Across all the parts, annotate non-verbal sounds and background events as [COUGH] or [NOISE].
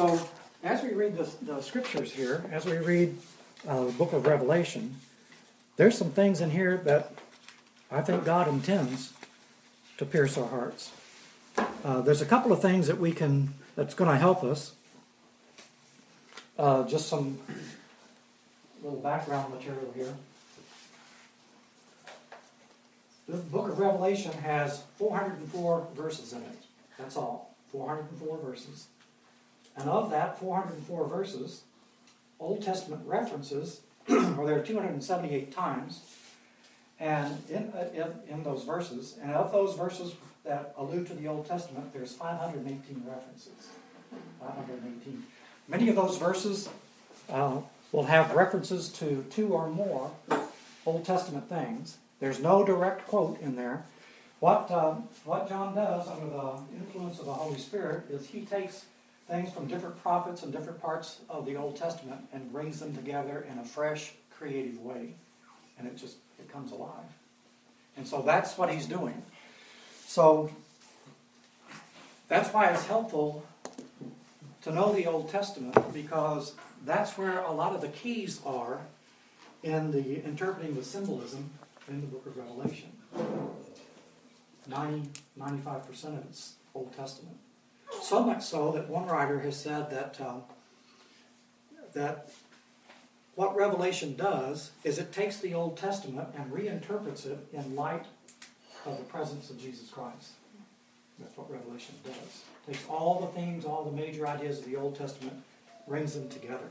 So, as we read the, the scriptures here, as we read uh, the book of Revelation, there's some things in here that I think God intends to pierce our hearts. Uh, there's a couple of things that we can that's going to help us. Uh, just some little background material here. The book of Revelation has 404 verses in it. That's all. 404 verses. And of that 404 verses, Old Testament references [CLEARS THROAT] are there 278 times, and in, in, in those verses, and of those verses that allude to the Old Testament, there's 518 references. 518. Many of those verses uh, will have references to two or more Old Testament things. There's no direct quote in there. What, uh, what John does under the influence of the Holy Spirit is he takes things from different prophets and different parts of the Old Testament and brings them together in a fresh, creative way. And it just it comes alive. And so that's what he's doing. So that's why it's helpful to know the Old Testament because that's where a lot of the keys are in the interpreting the symbolism in the book of Revelation. 90, 95% of it's Old Testament. So much so that one writer has said that um, that what Revelation does is it takes the Old Testament and reinterprets it in light of the presence of Jesus Christ. That's what Revelation does. It takes all the themes, all the major ideas of the Old Testament, brings them together.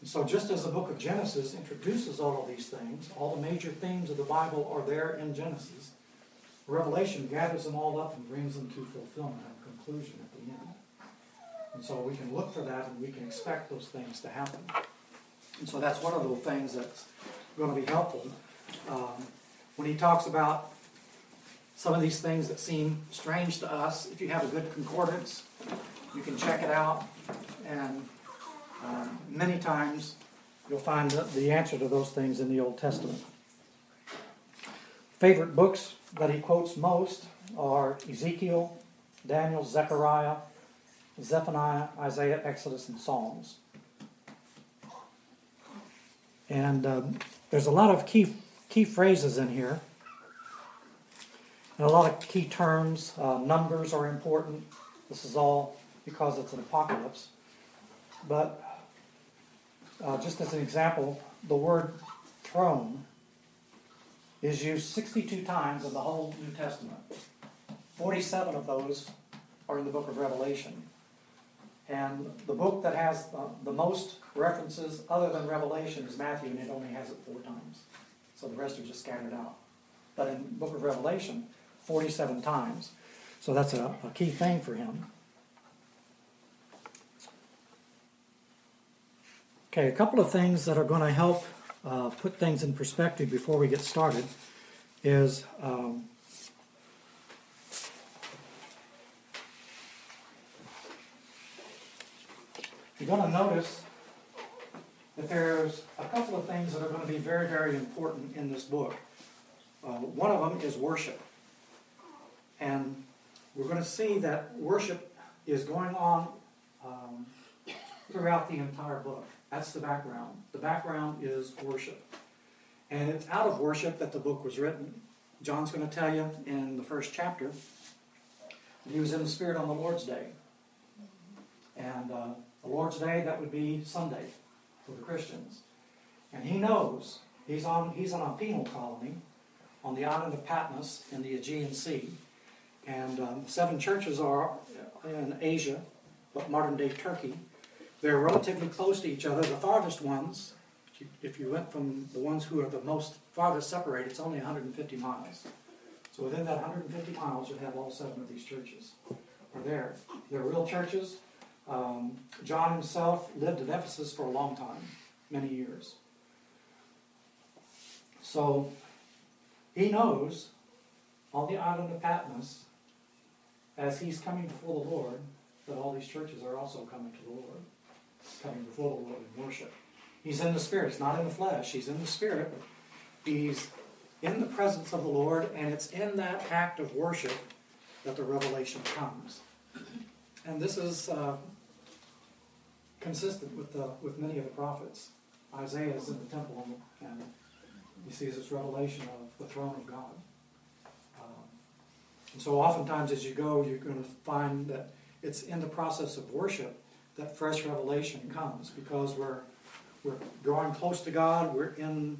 And so, just as the book of Genesis introduces all of these things, all the major themes of the Bible are there in Genesis. Revelation gathers them all up and brings them to fulfillment and conclusion. And so we can look for that and we can expect those things to happen. And so that's one of the things that's going to be helpful. Um, when he talks about some of these things that seem strange to us, if you have a good concordance, you can check it out. And um, many times you'll find the answer to those things in the Old Testament. Favorite books that he quotes most are Ezekiel, Daniel, Zechariah, Zephaniah, Isaiah, Exodus, and Psalms. And um, there's a lot of key, key phrases in here, and a lot of key terms. Uh, numbers are important. This is all because it's an apocalypse. But uh, just as an example, the word throne is used 62 times in the whole New Testament. 47 of those are in the book of Revelation. And the book that has uh, the most references other than Revelation is Matthew, and it only has it four times. So the rest are just scattered out. But in the book of Revelation, 47 times. So that's a, a key thing for him. Okay, a couple of things that are going to help uh, put things in perspective before we get started is um, you're going to notice that there's a couple of things that are going to be very, very important in this book. Uh, one of them is worship. And we're going to see that worship is going on um, throughout the entire book. That's the background. The background is worship. And it's out of worship that the book was written. John's going to tell you in the first chapter that he was in the Spirit on the Lord's Day. And uh, the Lord's Day, that would be Sunday for the Christians. And he knows he's on, he's on a penal colony on the island of Patmos in the Aegean Sea. And um, seven churches are in Asia, but modern day Turkey. They're relatively close to each other. The farthest ones, if you went from the ones who are the most farthest separated, it's only 150 miles. So within that 150 miles, you have all seven of these churches are there. They're real churches. Um, John himself lived in Ephesus for a long time, many years. So he knows on the island of Patmos, as he's coming before the Lord, that all these churches are also coming to the Lord coming before the Lord in worship. He's in the Spirit. It's not in the flesh. He's in the Spirit. He's in the presence of the Lord, and it's in that act of worship that the revelation comes. And this is uh, consistent with, the, with many of the prophets. Isaiah is in the temple and, he sees this revelation of the throne of God. Um, and so oftentimes as you go, you're going to find that it's in the process of worship that fresh revelation comes because we're, we're drawing close to God, we're in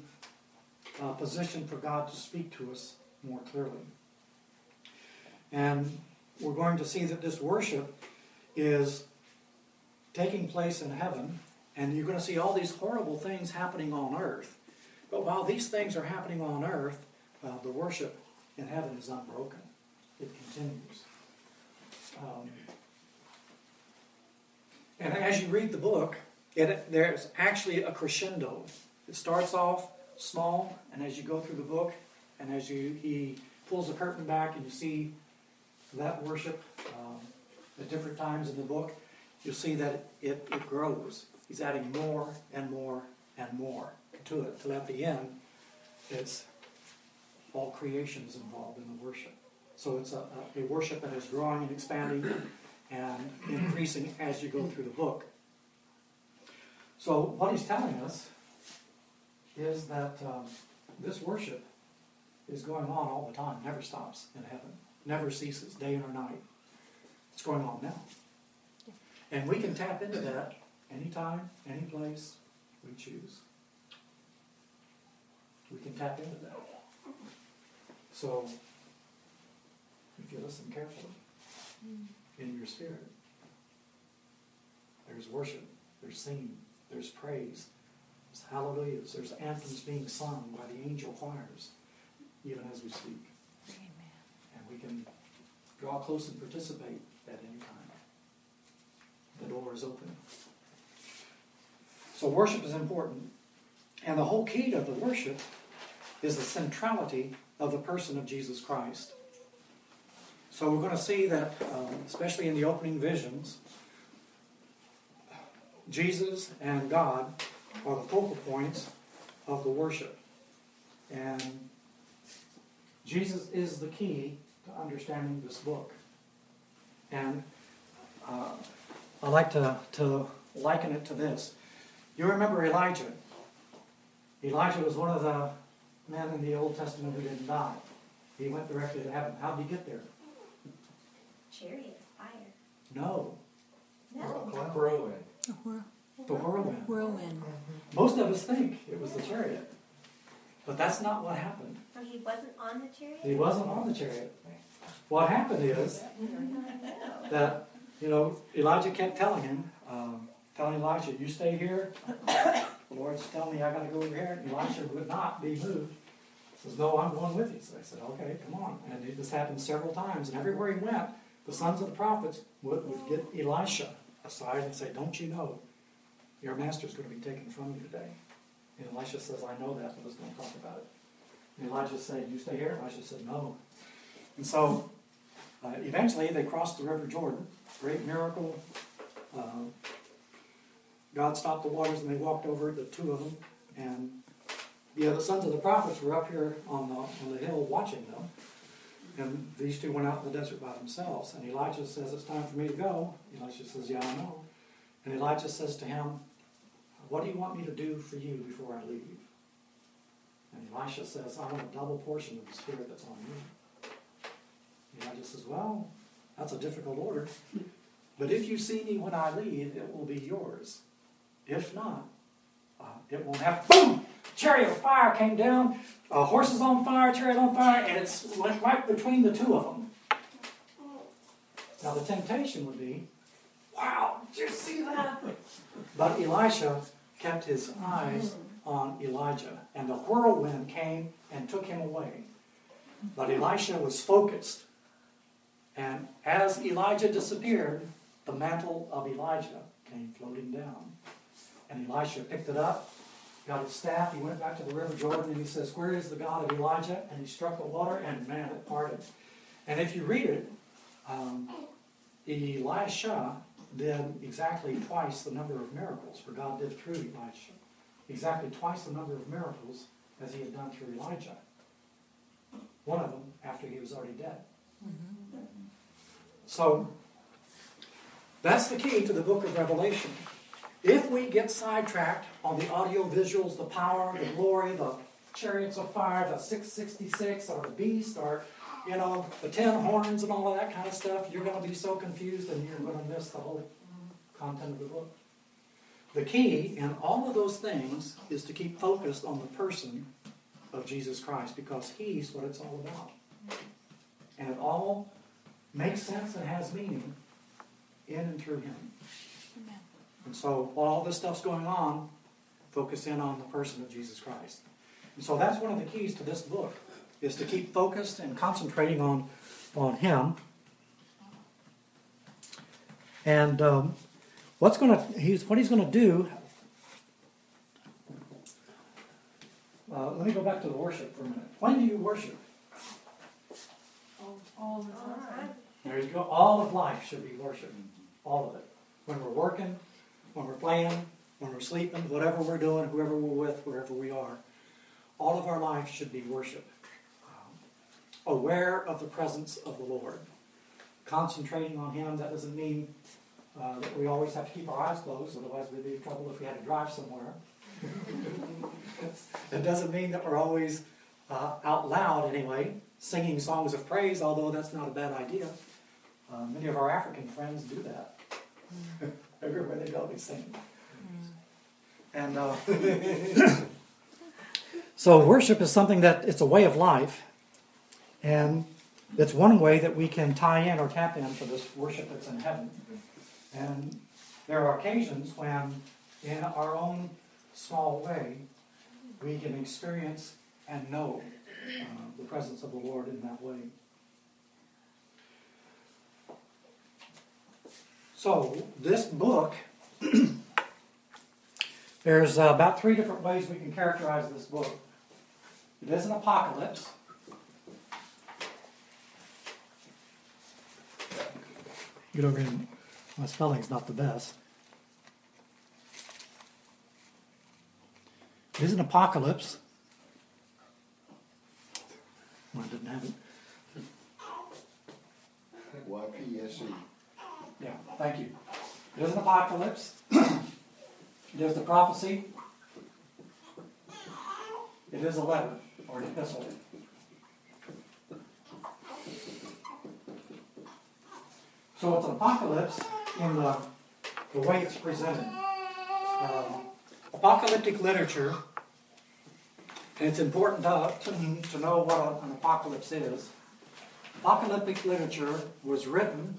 a position for God to speak to us more clearly. And we're going to see that this worship is taking place in heaven, and you're going to see all these horrible things happening on earth. But while these things are happening on earth, uh, the worship in heaven is unbroken. It continues. Um, and as you read the book, it, there's actually a crescendo. It starts off small, and as you go through the book, and as you he pulls the curtain back, and you see that worship um, at different times in the book, you'll see that it, it grows. He's adding more and more and more to it, till at the end, it's all creation is involved in the worship. So it's a, a worship that is growing and expanding and increasing as you go through the book. So what he's telling us is that um, this worship is going on all the time, never stops in heaven, never ceases, day or night. It's going on now. And we can tap into that anytime, any place we choose. We can tap into that. So, if you listen carefully, mm. in your spirit, there's worship, there's singing, there's praise, there's hallelujahs, there's anthems being sung by the angel choirs, even as we speak. Amen. And we can draw close and participate at any time. Door is open. So worship is important. And the whole key to the worship is the centrality of the person of Jesus Christ. So we're going to see that, um, especially in the opening visions, Jesus and God are the focal points of the worship. And Jesus is the key to understanding this book. And uh, I like to, to liken it to this. You remember Elijah. Elijah was one of the men in the Old Testament who didn't die. He went directly to heaven. How did he get there? Chariot of fire. No. No. The whirlwind. The whirlwind. Whirlwind. Most of us think it was the chariot. But that's not what happened. So he wasn't on the chariot? He wasn't on the chariot. What happened is [LAUGHS] that, you know, Elijah kept telling him, um, telling Elijah, you stay here. The Lord's telling me I got to go over here. And Elijah would not be moved. He says, no, I'm going with you. So I said, okay, come on. And this happened several times. And everywhere he went, the sons of the prophets would, would get Elisha aside and say, don't you know your master's going to be taken from you today? And Elisha says, I know that, but let's don't talk about it. And Elijah said, you stay here? Elisha said, no. And so uh, eventually they crossed the River Jordan. Great miracle. Uh, God stopped the waters and they walked over, the two of them. And the other sons of the prophets were up here on the, on the hill watching them. And these two went out in the desert by themselves. And Elijah says, It's time for me to go. Elisha says, Yeah, I know. And Elijah says to him, What do you want me to do for you before I leave? And Elisha says, I want a double portion of the Spirit that's on you. Elijah says, Well, that's a difficult order. But if you see me when I leave, it will be yours. If not, uh, it won't happen. Boom! Chariot of fire came down, uh, horses on fire, chariot on fire, and it went right between the two of them. Now the temptation would be, wow, did you see that? But Elisha kept his eyes on Elijah, and the whirlwind came and took him away. But Elisha was focused. And as Elijah disappeared, the mantle of Elijah came floating down. And Elisha picked it up, got his staff, he went back to the river Jordan, and he says, Where is the God of Elijah? And he struck the water, and man, it parted. And if you read it, um, Elisha did exactly twice the number of miracles, for God did through Elisha. Exactly twice the number of miracles as he had done through Elijah. One of them after he was already dead. So, that's the key to the book of Revelation. If we get sidetracked on the audio visuals, the power, the glory, the chariots of fire, the 666, or the beast, or you know, the ten horns and all of that kind of stuff, you're going to be so confused and you're going to miss the whole content of the book. The key in all of those things is to keep focused on the person of Jesus Christ because He's what it's all about. And it all makes sense and has meaning in and through Him. And so while all this stuff's going on, focus in on the person of Jesus Christ. And so that's one of the keys to this book, is to keep focused and concentrating on, on Him. And um, what's going to he's what he's going to do. Uh, let me go back to the worship for a minute. When do you worship? All, the time. There you go. All of life should be worship. All of it. When we're working, when we're playing, when we're sleeping, whatever we're doing, whoever we're with, wherever we are, all of our life should be worship. Um, aware of the presence of the Lord. Concentrating on Him, that doesn't mean uh, that we always have to keep our eyes closed, otherwise we'd be in trouble if we had to drive somewhere. [LAUGHS] it doesn't mean that we're always uh, out loud, anyway, singing songs of praise, although that's not a bad idea. Uh, many of our African friends do that. [LAUGHS] Everywhere they go, they sing. And uh, [LAUGHS] so worship is something that it's a way of life, and it's one way that we can tie in or tap in into this worship that's in heaven. And there are occasions when, in our own small way, we can experience and know uh, the presence of the Lord in that way. So, this book, [CLEARS THROAT] there's uh, about three different ways we can characterize this book. It is an apocalypse. Get over here. My spelling's not the best. It is an apocalypse. Well, I didn't have it. YPSE. Yeah, thank you. It is an apocalypse. [CLEARS THROAT] it is the prophecy. It is a letter or an epistle. So it's an apocalypse in the, the way it's presented. Um, apocalyptic literature, and it's important to, to, to know what an apocalypse is. Apocalyptic literature was written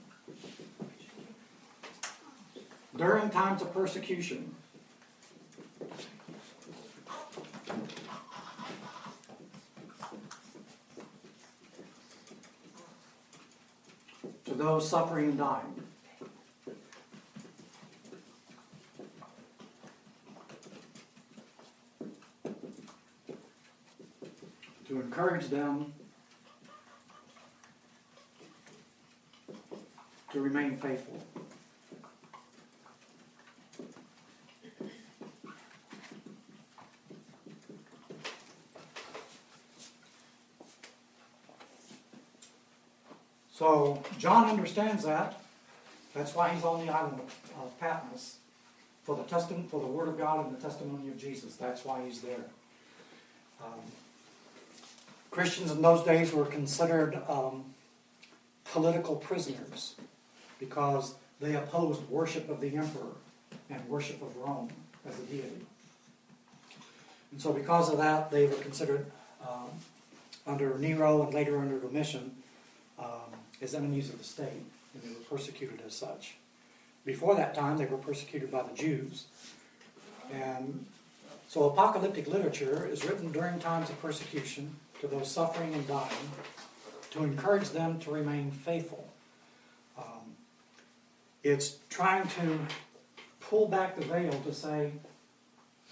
during times of persecution. To those suffering and dying. To encourage them to remain faithful. So John understands that. That's why he's on the island of, Patmos for the testament, for the word of God and the testimony of Jesus. That's why he's there. Um, Christians in those days were considered um, political prisoners because they opposed worship of the emperor and worship of Rome as a deity. And so, because of that, they were considered um, under Nero and later under Domitian um, as enemies of the state, and they were persecuted as such. Before that time, they were persecuted by the Jews. And so, apocalyptic literature is written during times of persecution to those suffering and dying to encourage them to remain faithful. Um, it's trying to pull back the veil to say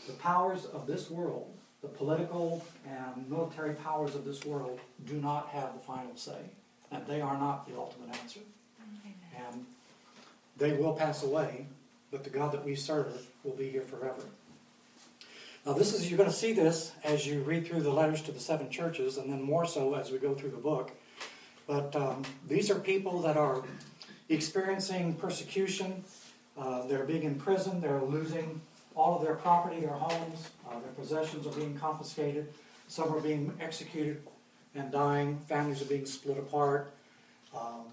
the powers of this world, the political and military powers of this world, do not have the final say and they are not the ultimate answer. And they will pass away, but the God that we serve will be here forever. Now, this is you're going to see this as you read through the letters to the seven churches, and then more so as we go through the book. But um, these are people that are experiencing persecution. Uh, they're being imprisoned, they're losing all of their property, their homes, uh, their possessions are being confiscated, some are being executed and dying, families are being split apart. Um,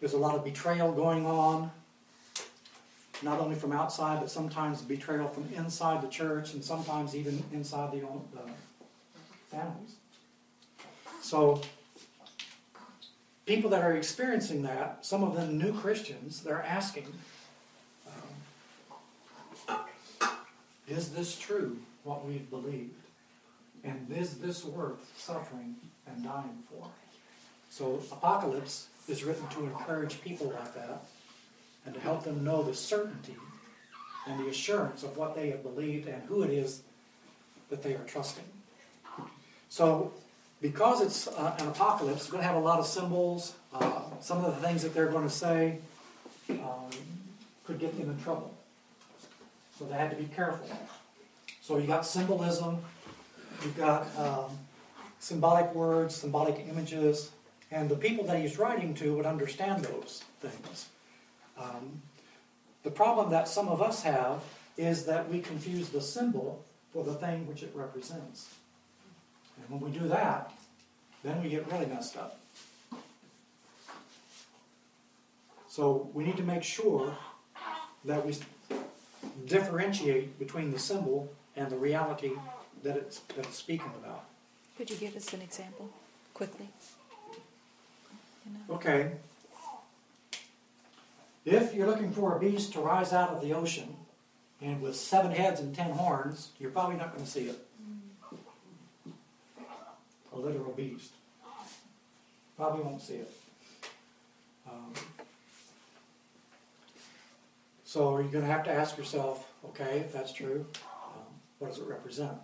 there's a lot of betrayal going on, not only from outside, but sometimes betrayal from inside the church and sometimes even inside the families. So, people that are experiencing that, some of them new Christians, they're asking, um, is this true, what we've believed? And is this worth suffering and dying for? So, Apocalypse is written to encourage people like that and to help them know the certainty and the assurance of what they have believed and who it is that they are trusting. So, because it's uh, an apocalypse, it's going to have a lot of symbols. Uh, some of the things that they're going to say um, could get them in trouble. So they had to be careful. So you got symbolism, you've got um, symbolic words, symbolic images, and the people that he's writing to would understand those things. Um, the problem that some of us have is that we confuse the symbol for the thing which it represents. And when we do that, then we get really messed up. So we need to make sure that we differentiate between the symbol and the reality that it's, that it's speaking about. Could you give us an example quickly? You know? Okay. If you're looking for a beast to rise out of the ocean and with seven heads and ten horns, you're probably not going to see it. A literal beast. Probably won't see it. Um, so you're going to have to ask yourself, okay, if that's true, um, what does it represent?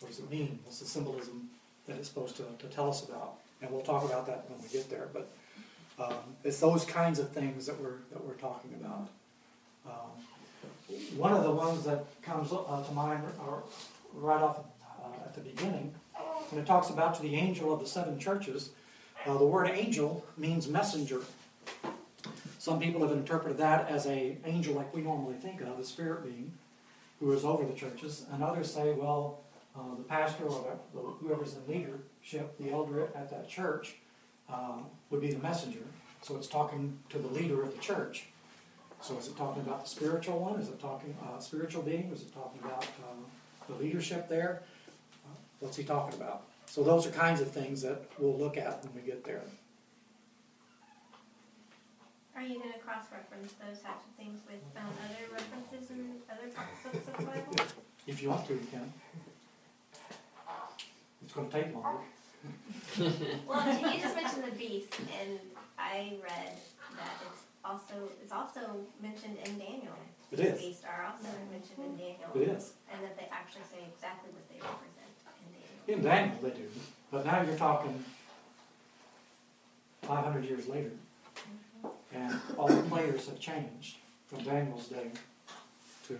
What does it mean? What's the symbolism that it's supposed to, to tell us about? And we'll talk about that when we get there. But um, it's those kinds of things that we're that we're talking about. Um, one of the ones that comes uh, to mind right off uh, at the beginning, when it talks about to the angel of the seven churches. Uh, the word angel means messenger. Some people have interpreted that as a angel like we normally think of, a spirit being who is over the churches, and others say, well, uh, the pastor or whoever's in leadership, the elder at that church, uh, would be the messenger. So it's talking to the leader of the church. So is it talking about the spiritual one? Is it talking uh, spiritual being? Is it talking about uh, the leadership there? Uh, what's he talking about? So those are kinds of things that we'll look at when we get there. Are you gonna cross-reference those types of things with um, other references in other books of the Bible? If you want to, you can. It's going to take longer. Well, you just mentioned the beast, and I read that it's also, it's also mentioned in Daniel. It The is. beasts are also mentioned in Daniel. It is. And that they actually say exactly what they represent in Daniel. In Daniel, they do. But now you're talking 500 years later. And all the players have changed from Daniel's day to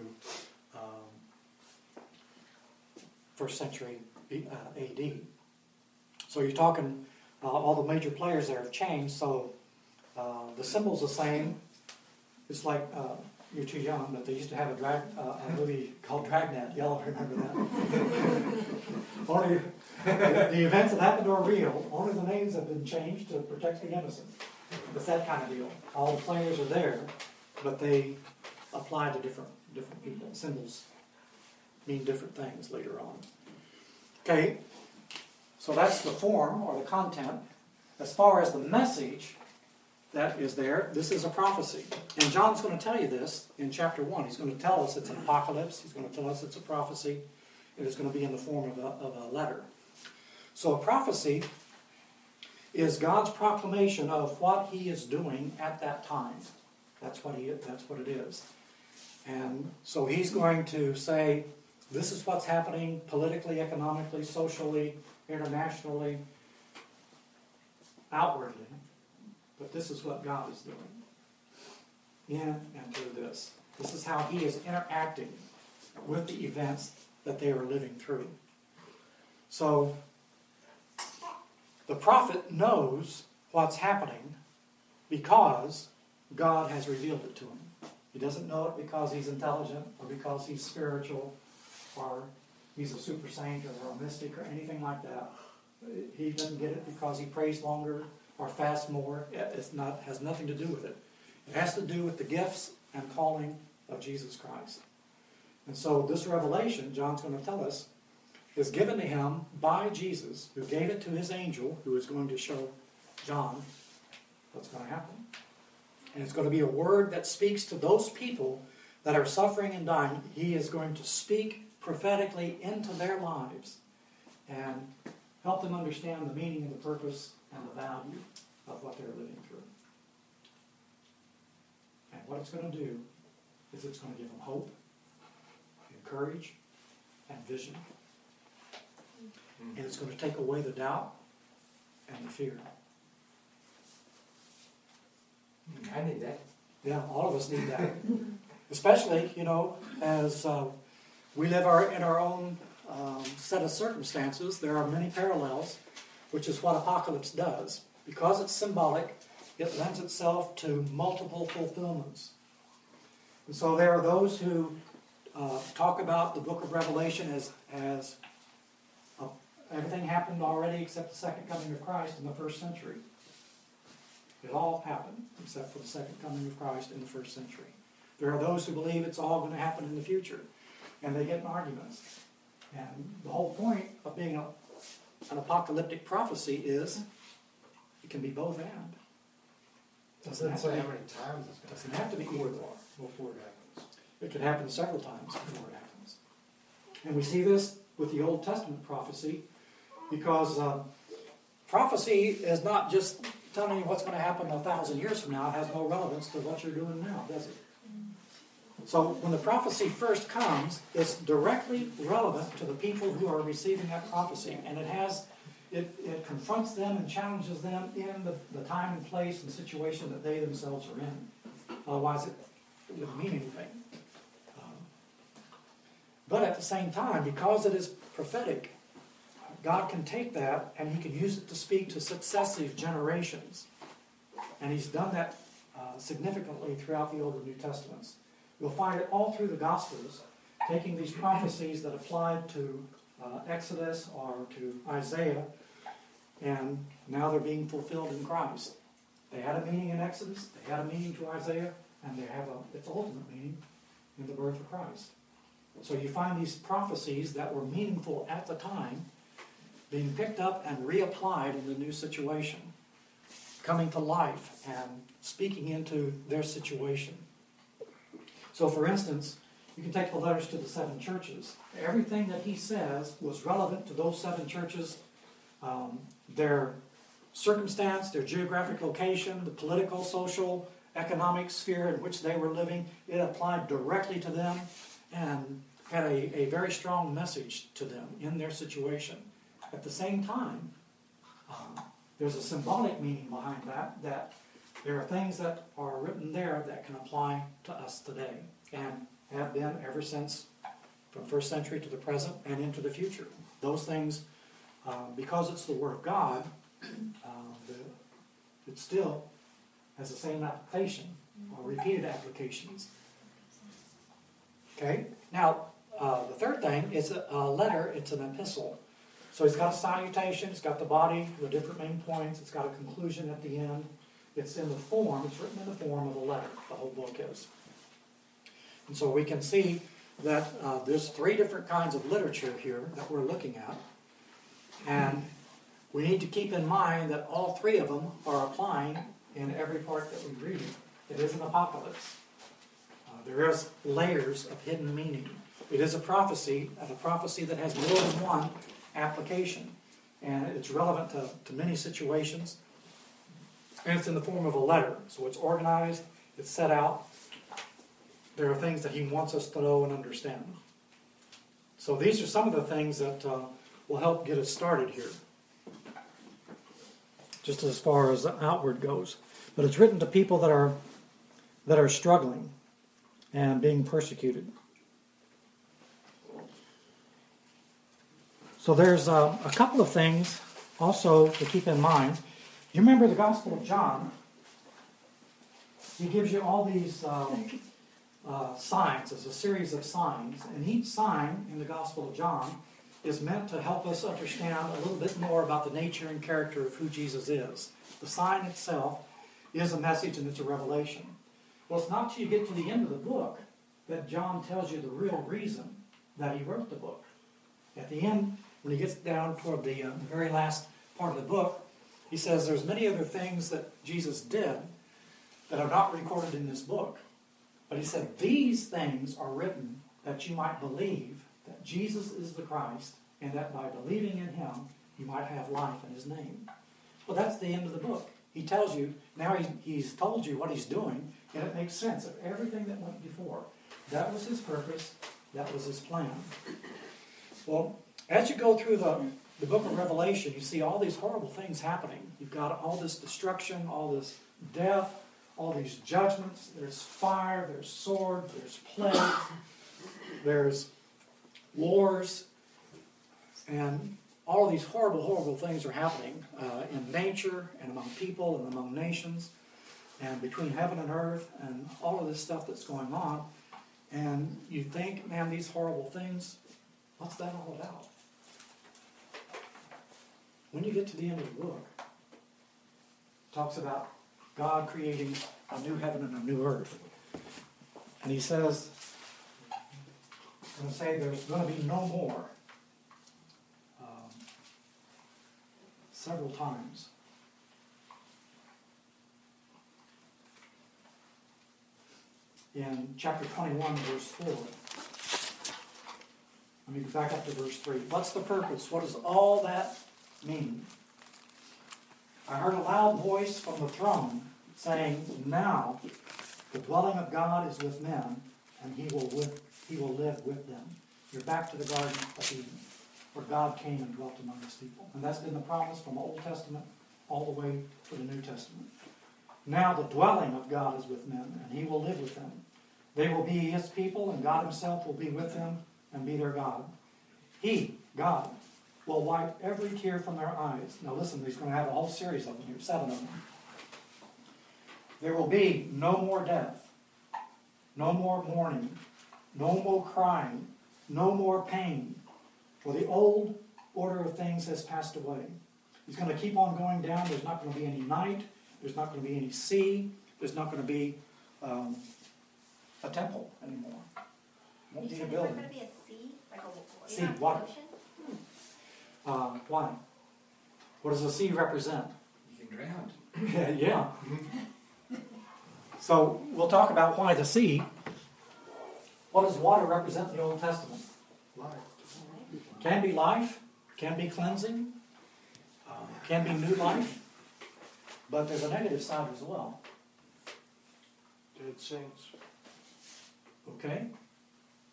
um, first century B- uh, AD. So you're talking, uh, all the major players there have changed, so uh, the symbol's are the same. It's like, uh, you're too young, but they used to have a drag, uh, a movie called Dragnet. Y'all remember that? [LAUGHS] Only the events that happened are real. Only the names have been changed to protect the innocent. It's that kind of deal. All the players are there, but they apply to different different people. Symbols mean different things later on. Okay, so that's the form or the content. As far as the message that is there, this is a prophecy. And John's going to tell you this in chapter 1. He's going to tell us it's an apocalypse, he's going to tell us it's a prophecy, and it's going to be in the form of a, of a letter. So a prophecy is God's proclamation of what he is doing at that time. That's what he that's what it is. And so he's going to say, this is what's happening politically, economically, socially, internationally, outwardly. But this is what God is doing. In and through this. This is how he is interacting with the events that they are living through. So the prophet knows what's happening because God has revealed it to him. He doesn't know it because he's intelligent or because he's spiritual or he's a super saint or a mystic or anything like that. He doesn't get it because he prays longer or fasts more. It's not, has nothing to do with it. It has to do with the gifts and calling of Jesus Christ. And so this revelation, John's going to tell us, is given to him by Jesus, who gave it to his angel, who is going to show John what's going to happen. And it's going to be a word that speaks to those people that are suffering and dying. He is going to speak prophetically into their lives and help them understand the meaning and the purpose and the value of what they're living through. And what it's going to do is it's going to give them hope, and courage, and vision. And it's going to take away the doubt and the fear. I need that. Yeah, all of us need that. Especially, you know, as uh, we live our, in our own um, set of circumstances, there are many parallels, which is what Apocalypse does. Because it's symbolic, it lends itself to multiple fulfillments. And so there are those who uh, talk about the book of Revelation as, as uh, everything happened already except the second coming of Christ in the first century. It all happened except for the second coming of Christ in the first century. There are those who believe it's all going to happen in the future, and they get in arguments. And the whole point of being a, an apocalyptic prophecy is it can be both and. Doesn't Doesn't have say to how be, many times it's gonna. doesn't have to be before either it- or. Before it happens. It could happen several times before it happens. And we see this with the Old Testament prophecy because uh, prophecy is not just telling you what's going to happen a thousand years from now. It has no relevance to what you're doing now, does it? So when the prophecy first comes, it's directly relevant to the people who are receiving that prophecy. And it has, it, it confronts them and challenges them in the, the time and place and situation that they themselves are in. Otherwise, it, it wouldn't mean anything. Um, But at the same time, because it is prophetic, God can take that and He can use it to speak to successive generations. And He's done that uh, significantly throughout the Old and New Testaments. You'll find it all through the Gospels, taking these prophecies that applied to uh, Exodus or to Isaiah, and now they're being fulfilled in Christ. They had a meaning in Exodus, they had a meaning to Isaiah, and they have a, its ultimate meaning in the birth of Christ. So you find these prophecies that were meaningful at the time being picked up and reapplied in the new situation, coming to life and speaking into their situation. So, for instance, you can take the letters to the seven churches. Everything that he says was relevant to those seven churches, um, their circumstance, their geographic location, the political, social, economic sphere in which they were living. It applied directly to them and had a, a very strong message to them in their situation. At the same time, um, there's a symbolic meaning behind that, that there are things that are written there that can apply to us today and have been ever since from first century to the present and into the future. Those things, uh, because it's the Word of God, uh, the, it still has the same application or repeated applications. Okay? Now, uh, the third thing is a, a letter, it's an epistle. So it's got a salutation, it's got the body, the different main points, it's got a conclusion at the end. It's in the form, it's written in the form of a letter, the whole book is. And so we can see that uh, there's three different kinds of literature here that we're looking at. And we need to keep in mind that all three of them are applying in every part that we read. It is an apocalypse. Uh, there is layers of hidden meaning. It is a prophecy, and a prophecy that has more than one application. And it's relevant to, to many situations. And it's in the form of a letter. So it's organized, it's set out. There are things that he wants us to know and understand. So these are some of the things that uh, will help get us started here. Just as far as the outward goes. But it's written to people that are that are struggling and being persecuted. So there's uh, a couple of things also to keep in mind. You remember the Gospel of John? He gives you all these um, uh, signs, as a series of signs, and each sign in the Gospel of John is meant to help us understand a little bit more about the nature and character of who Jesus is. The sign itself is a message and it's a revelation. Well, it's not till you get to the end of the book that John tells you the real reason that he wrote the book. At the end, when he gets down toward the, uh, the very last part of the book, he says there's many other things that Jesus did that are not recorded in this book. But he said these things are written that you might believe that Jesus is the Christ and that by believing in him you might have life in his name. Well, that's the end of the book. He tells you, now he's, he's told you what he's doing, and it makes sense of everything that went before. That was his purpose, that was his plan. Well, as you go through the, the book of Revelation, you see all these horrible things happening. You've got all this destruction, all this death, all these judgments. There's fire, there's sword, there's plague, [COUGHS] there's wars, and all these horrible, horrible things are happening uh, in nature and among people and among nations and between heaven and earth and all of this stuff that's going on. And you think, man, these horrible things, what's that all about? When you get to the end of the book, it talks about God creating a new heaven and a new earth. And he says, I'm going to say there's going to be no more. Um, several times. In chapter 21, verse 4. Let me go back up to verse 3. What's the purpose? What does all that mean? I heard a loud voice from the throne saying, Now the dwelling of God is with men, and he will, with, he will live with them. You're back to the Garden of Eden, where God came and dwelt among his people. And that's been the promise from the Old Testament all the way to the New Testament. Now the dwelling of God is with men, and he will live with them. They will be his people, and God himself will be with them and be their God. He, God, will wipe every tear from their eyes. Now listen, he's going to have a whole series of them here, seven of them. There will be no more death, no more mourning, no more crying, no more pain, for the old order of things has passed away. He's going to keep on going down. There's not going to be any night. There's not going to be any sea. There's not going to be um, a temple anymore. Won't need a there's building. gonna be a sea, like a, Sea, water. ocean? Uh, why? What does the sea represent? You can drown. [LAUGHS] yeah. So we'll talk about why the sea. What does water represent in the Old Testament? Life. Can be life, can be cleansing, uh, can be new life, but there's a negative side as well. Dead saints. Okay?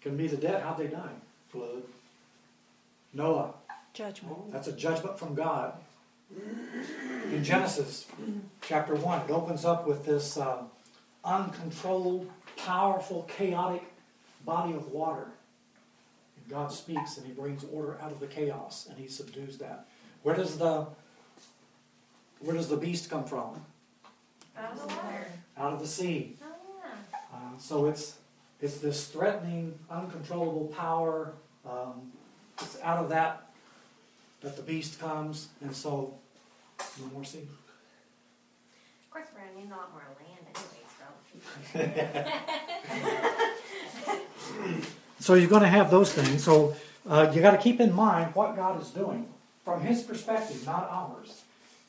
Can be the dead. How'd they die? Flood. Noah. Judgment. That's a judgment from God. In Genesis chapter 1, it opens up with this uh, uncontrolled, powerful, chaotic body of water. And God speaks and he brings order out of the chaos and he subdues that. Where does the where does the beast come from? Out of the water. Out of the sea. Oh, yeah. Uh, so it's it's this threatening, uncontrollable power. Um, it's out of that that the beast comes, and so no more sea. Of course, we're gonna need a lot more land anyways, so. [LAUGHS] So you're going to have those things. So uh, you got to keep in mind what God is doing from His perspective, not ours.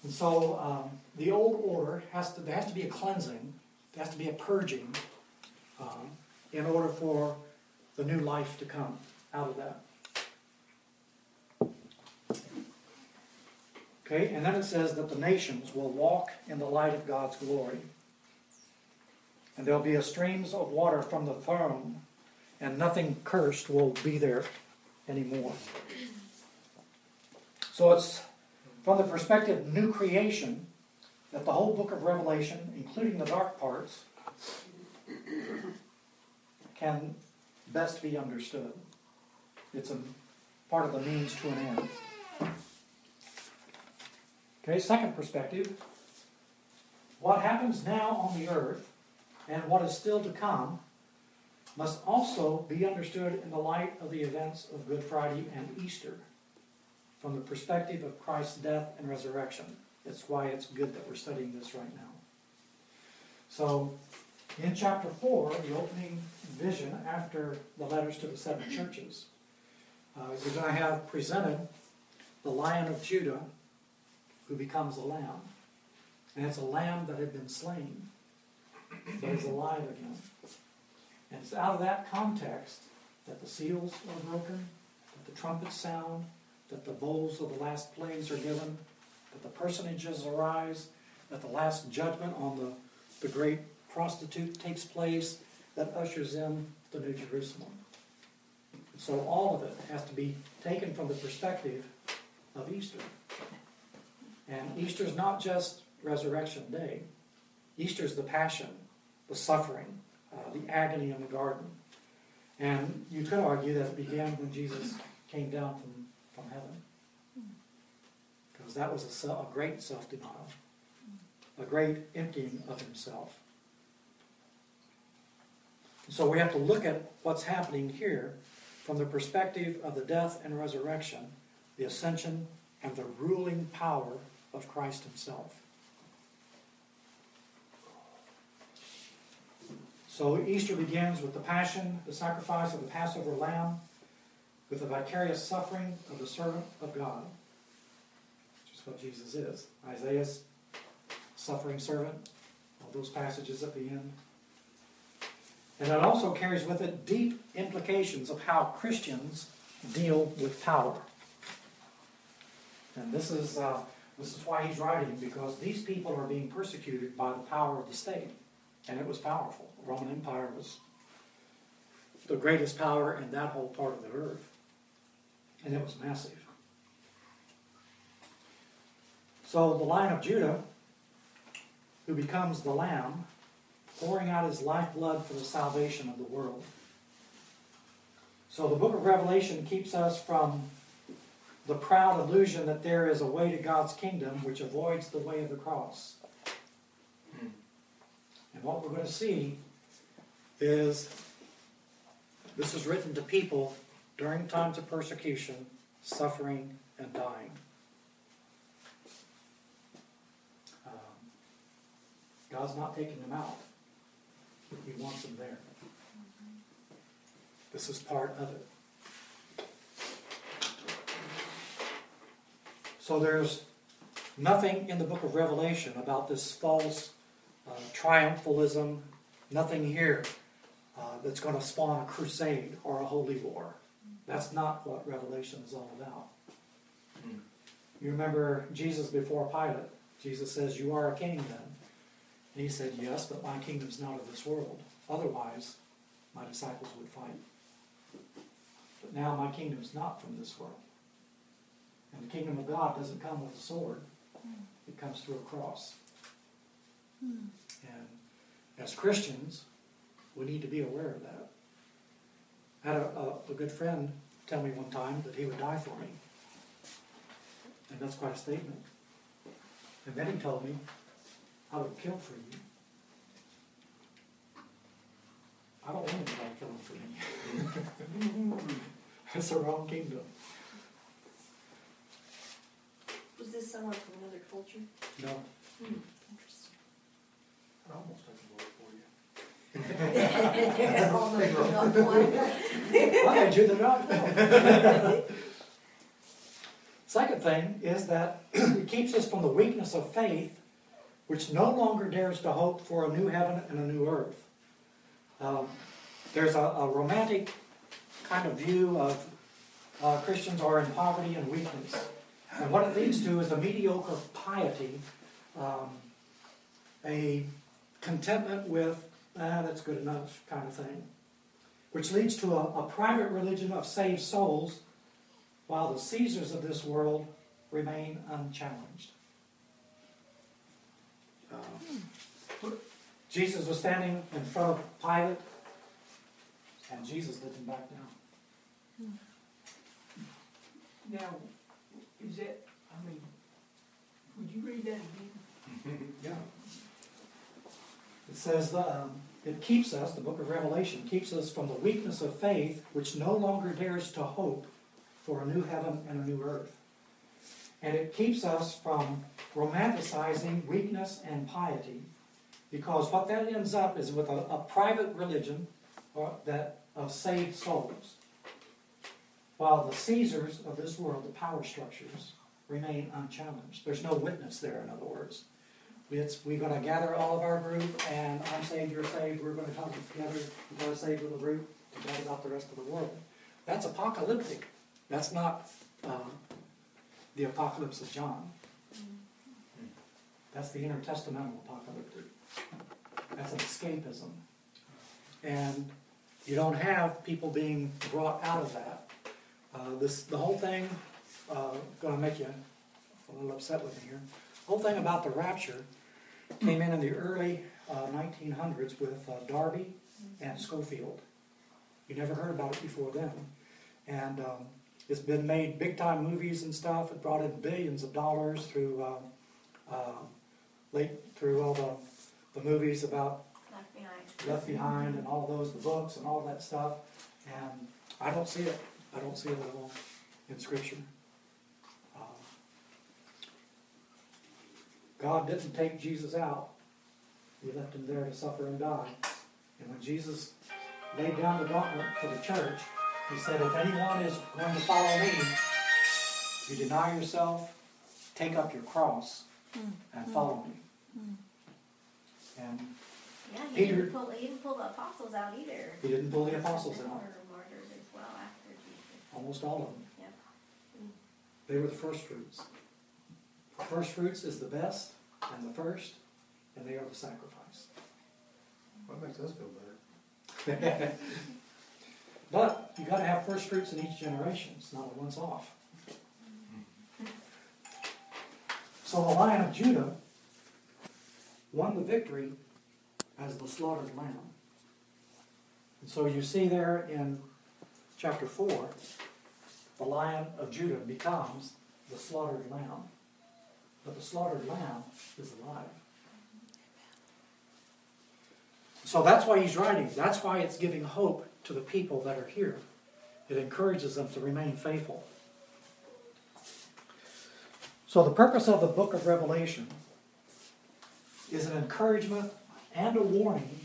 And so um, the old order has to there has to be a cleansing, there has to be a purging, um, in order for the new life to come out of that. Okay, and then it says that the nations will walk in the light of God's glory. And there'll be a streams of water from the throne and nothing cursed will be there anymore. So it's from the perspective of new creation that the whole book of Revelation, including the dark parts, can best be understood. It's a part of the means to an end. Okay, second perspective. What happens now on the earth and what is still to come must also be understood in the light of the events of Good Friday and Easter from the perspective of Christ's death and resurrection. That's why it's good that we're studying this right now. So, in chapter 4, the opening vision after the letters to the seven churches, uh, you're going to have presented the Lion of Judah who becomes a lamb. And it's a lamb that had been slain, but is alive again. And it's out of that context that the seals are broken, that the trumpets sound, that the bowls of the last plagues are given, that the personages arise, that the last judgment on the, the great prostitute takes place, that ushers in the New Jerusalem. So all of it has to be taken from the perspective of Easter. And Easter is not just Resurrection Day. Easter is the passion, the suffering, uh, the agony in the garden. And you could argue that it began when Jesus came down from, from heaven. Because that was a, a great self denial, a great emptying of himself. So we have to look at what's happening here from the perspective of the death and resurrection, the ascension, and the ruling power of Christ Himself. So Easter begins with the passion, the sacrifice of the Passover lamb, with the vicarious suffering of the servant of God, which is what Jesus is. Isaiah's suffering servant, all those passages at the end. And it also carries with it deep implications of how Christians deal with power. And this is, uh, this is why he's writing, because these people are being persecuted by the power of the state. And it was powerful. The Roman Empire was the greatest power in that whole part of the earth. And it was massive. So the Lion of Judah, who becomes the Lamb, pouring out his lifeblood for the salvation of the world. So the book of Revelation keeps us from the proud illusion that there is a way to God's kingdom which avoids the way of the cross. And what we're going to see is this is written to people during times of persecution, suffering, and dying. Um, God's not taking them out. He wants them there. This is part of it. So there's nothing in the book of Revelation about this false uh, triumphalism, nothing here uh, that's going to spawn a crusade or a holy war. That's not what Revelation is all about. You remember Jesus before Pilate. Jesus says, You are a king then. And he said, Yes, but my kingdom's not of this world. Otherwise, my disciples would fight. But now my kingdom's not from this world. And the kingdom of God doesn't come with a sword, hmm. it comes through a cross. Hmm. And as Christians, we need to be aware of that. I had a, a, a good friend tell me one time that he would die for me. And that's quite a statement. And then he told me, I would kill for you. I don't want anybody killing for me. [LAUGHS] That's the wrong kingdom. Was this someone from another culture? No. Hmm, interesting. I almost took a bullet for you. [LAUGHS] Almost not one. [LAUGHS] I had you the right Second thing is that [CLEARS THROAT] it keeps us from the weakness of faith, which no longer dares to hope for a new heaven and a new earth. Um, there's a, a romantic kind of view of uh, Christians are in poverty and weakness. And what it leads to is a mediocre piety, um, a contentment with, ah, that's good enough kind of thing which leads to a, a private religion of saved souls, while the Caesars of this world remain unchallenged. Um, Jesus was standing in front of Pilate, and Jesus didn't back down. Now, is that, I mean, would you read that again? [LAUGHS] Yeah. It says, um, it keeps us, the book of Revelation, keeps us from the weakness of faith, which no longer dares to hope for a new heaven and a new earth. And it keeps us from romanticizing weakness and piety, because what that ends up is with a, a private religion or that of saved souls, while the Caesars of this world, the power structures, remain unchallenged. There's no witness there, in other words. It's, we're going to gather all of our group, and I'm saved, you're saved, we're going to come together, we're going to save little group, to forget about the rest of the world. That's apocalyptic. That's not um, the apocalypse of John. That's the intertestamental apocalyptic. That's an escapism. And you don't have people being brought out of that. Uh, this, the whole thing, uh, going to make you a little upset with me here. The whole thing about the rapture came in in the early uh, 1900s with uh, Darby and Scofield. You never heard about it before then. And um, it's been made big time movies and stuff. It brought in billions of dollars through uh, uh, late through all the, the movies about Left behind. Left Behind and all those, the books and all that stuff. And I don't see it. I don't see it at all in Scripture. Uh, God didn't take Jesus out. He left him there to suffer and die. And when Jesus laid down the gauntlet for the church, he said, if anyone is going to follow me, you deny yourself, take up your cross, hmm. and follow hmm. me. Hmm. And Yeah, he Peter- didn't pull, he didn't pull the apostles out either. he didn't pull the apostles They out, were martyred as well after Jesus. Almost all of them. Yep. Mm. They were the first fruits. First fruits is the best and the first, and they are the sacrifice. What makes us feel better? [LAUGHS] But you got to have first fruits in each generation. It's not a once off. So the Lion of Judah won the victory as the slaughtered lamb. And so you see there in chapter 4, the Lion of Judah becomes the slaughtered lamb. But the slaughtered lamb is alive. So that's why he's writing. That's why it's giving hope to the people that are here. It encourages them to remain faithful. So, the purpose of the book of Revelation is an encouragement and a warning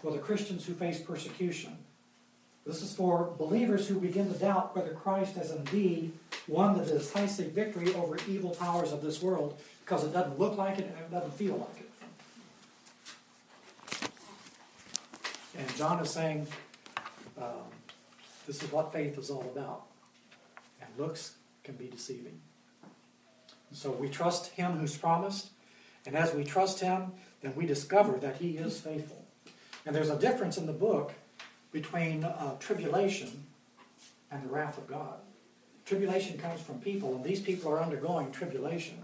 for the Christians who face persecution. This is for believers who begin to doubt whether Christ has indeed won the decisive victory over evil powers of this world because it doesn't look like it and it doesn't feel like it. And John is saying, um, this is what faith is all about. And looks can be deceiving. So we trust him who's promised, and as we trust him, then we discover that he is faithful. And there's a difference in the book between uh, tribulation and the wrath of God. Tribulation comes from people, and these people are undergoing tribulation.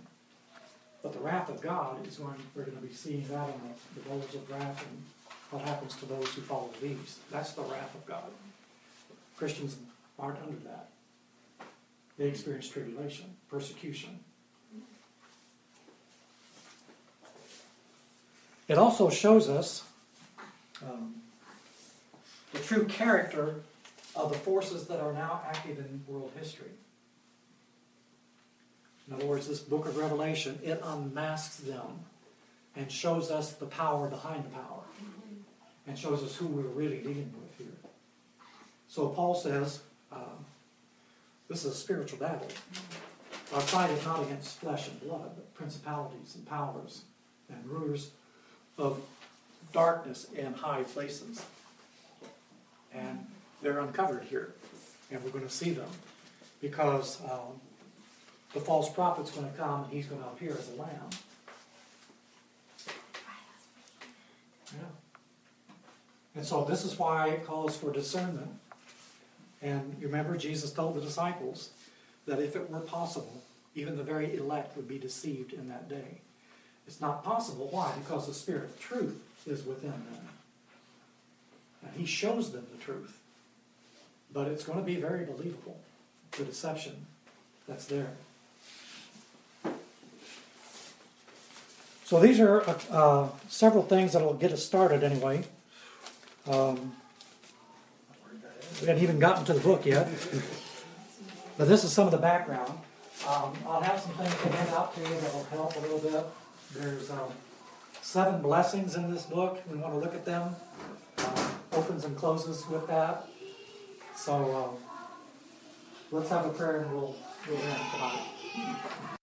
But the wrath of God is going, we're going to be seeing that in the, the bowls of wrath and what happens to those who follow the beast. That's the wrath of God. Christians aren't under that. They experience tribulation, persecution. It also shows us um, the true character of the forces that are now active in world history. In other words, this book of Revelation, it unmasks them and shows us the power behind the power and shows us who we're really dealing with here. So Paul says, um, this is a spiritual battle. Our fight is not against flesh and blood, but principalities and powers and rulers of darkness and high places. And they're uncovered here, and we're going to see them because um, the false prophet's going to come and he's going to appear as a lamb. Yeah. And so this is why it calls for discernment. And remember Jesus told the disciples that if it were possible, even the very elect would be deceived in that day. It's not possible. Why? Because the Spirit of truth is within them. And he shows them the truth. But it's going to be very believable, the deception that's there. So these are uh, uh several things that will get us started anyway. Um, we haven't even gotten to the book yet. But this is some of the background. Um, I'll have some things to hand out to you that will help a little bit. There's um, seven blessings in this book. We want to look at them opens and closes with that. So um, let's have a prayer and we'll, we'll end tonight.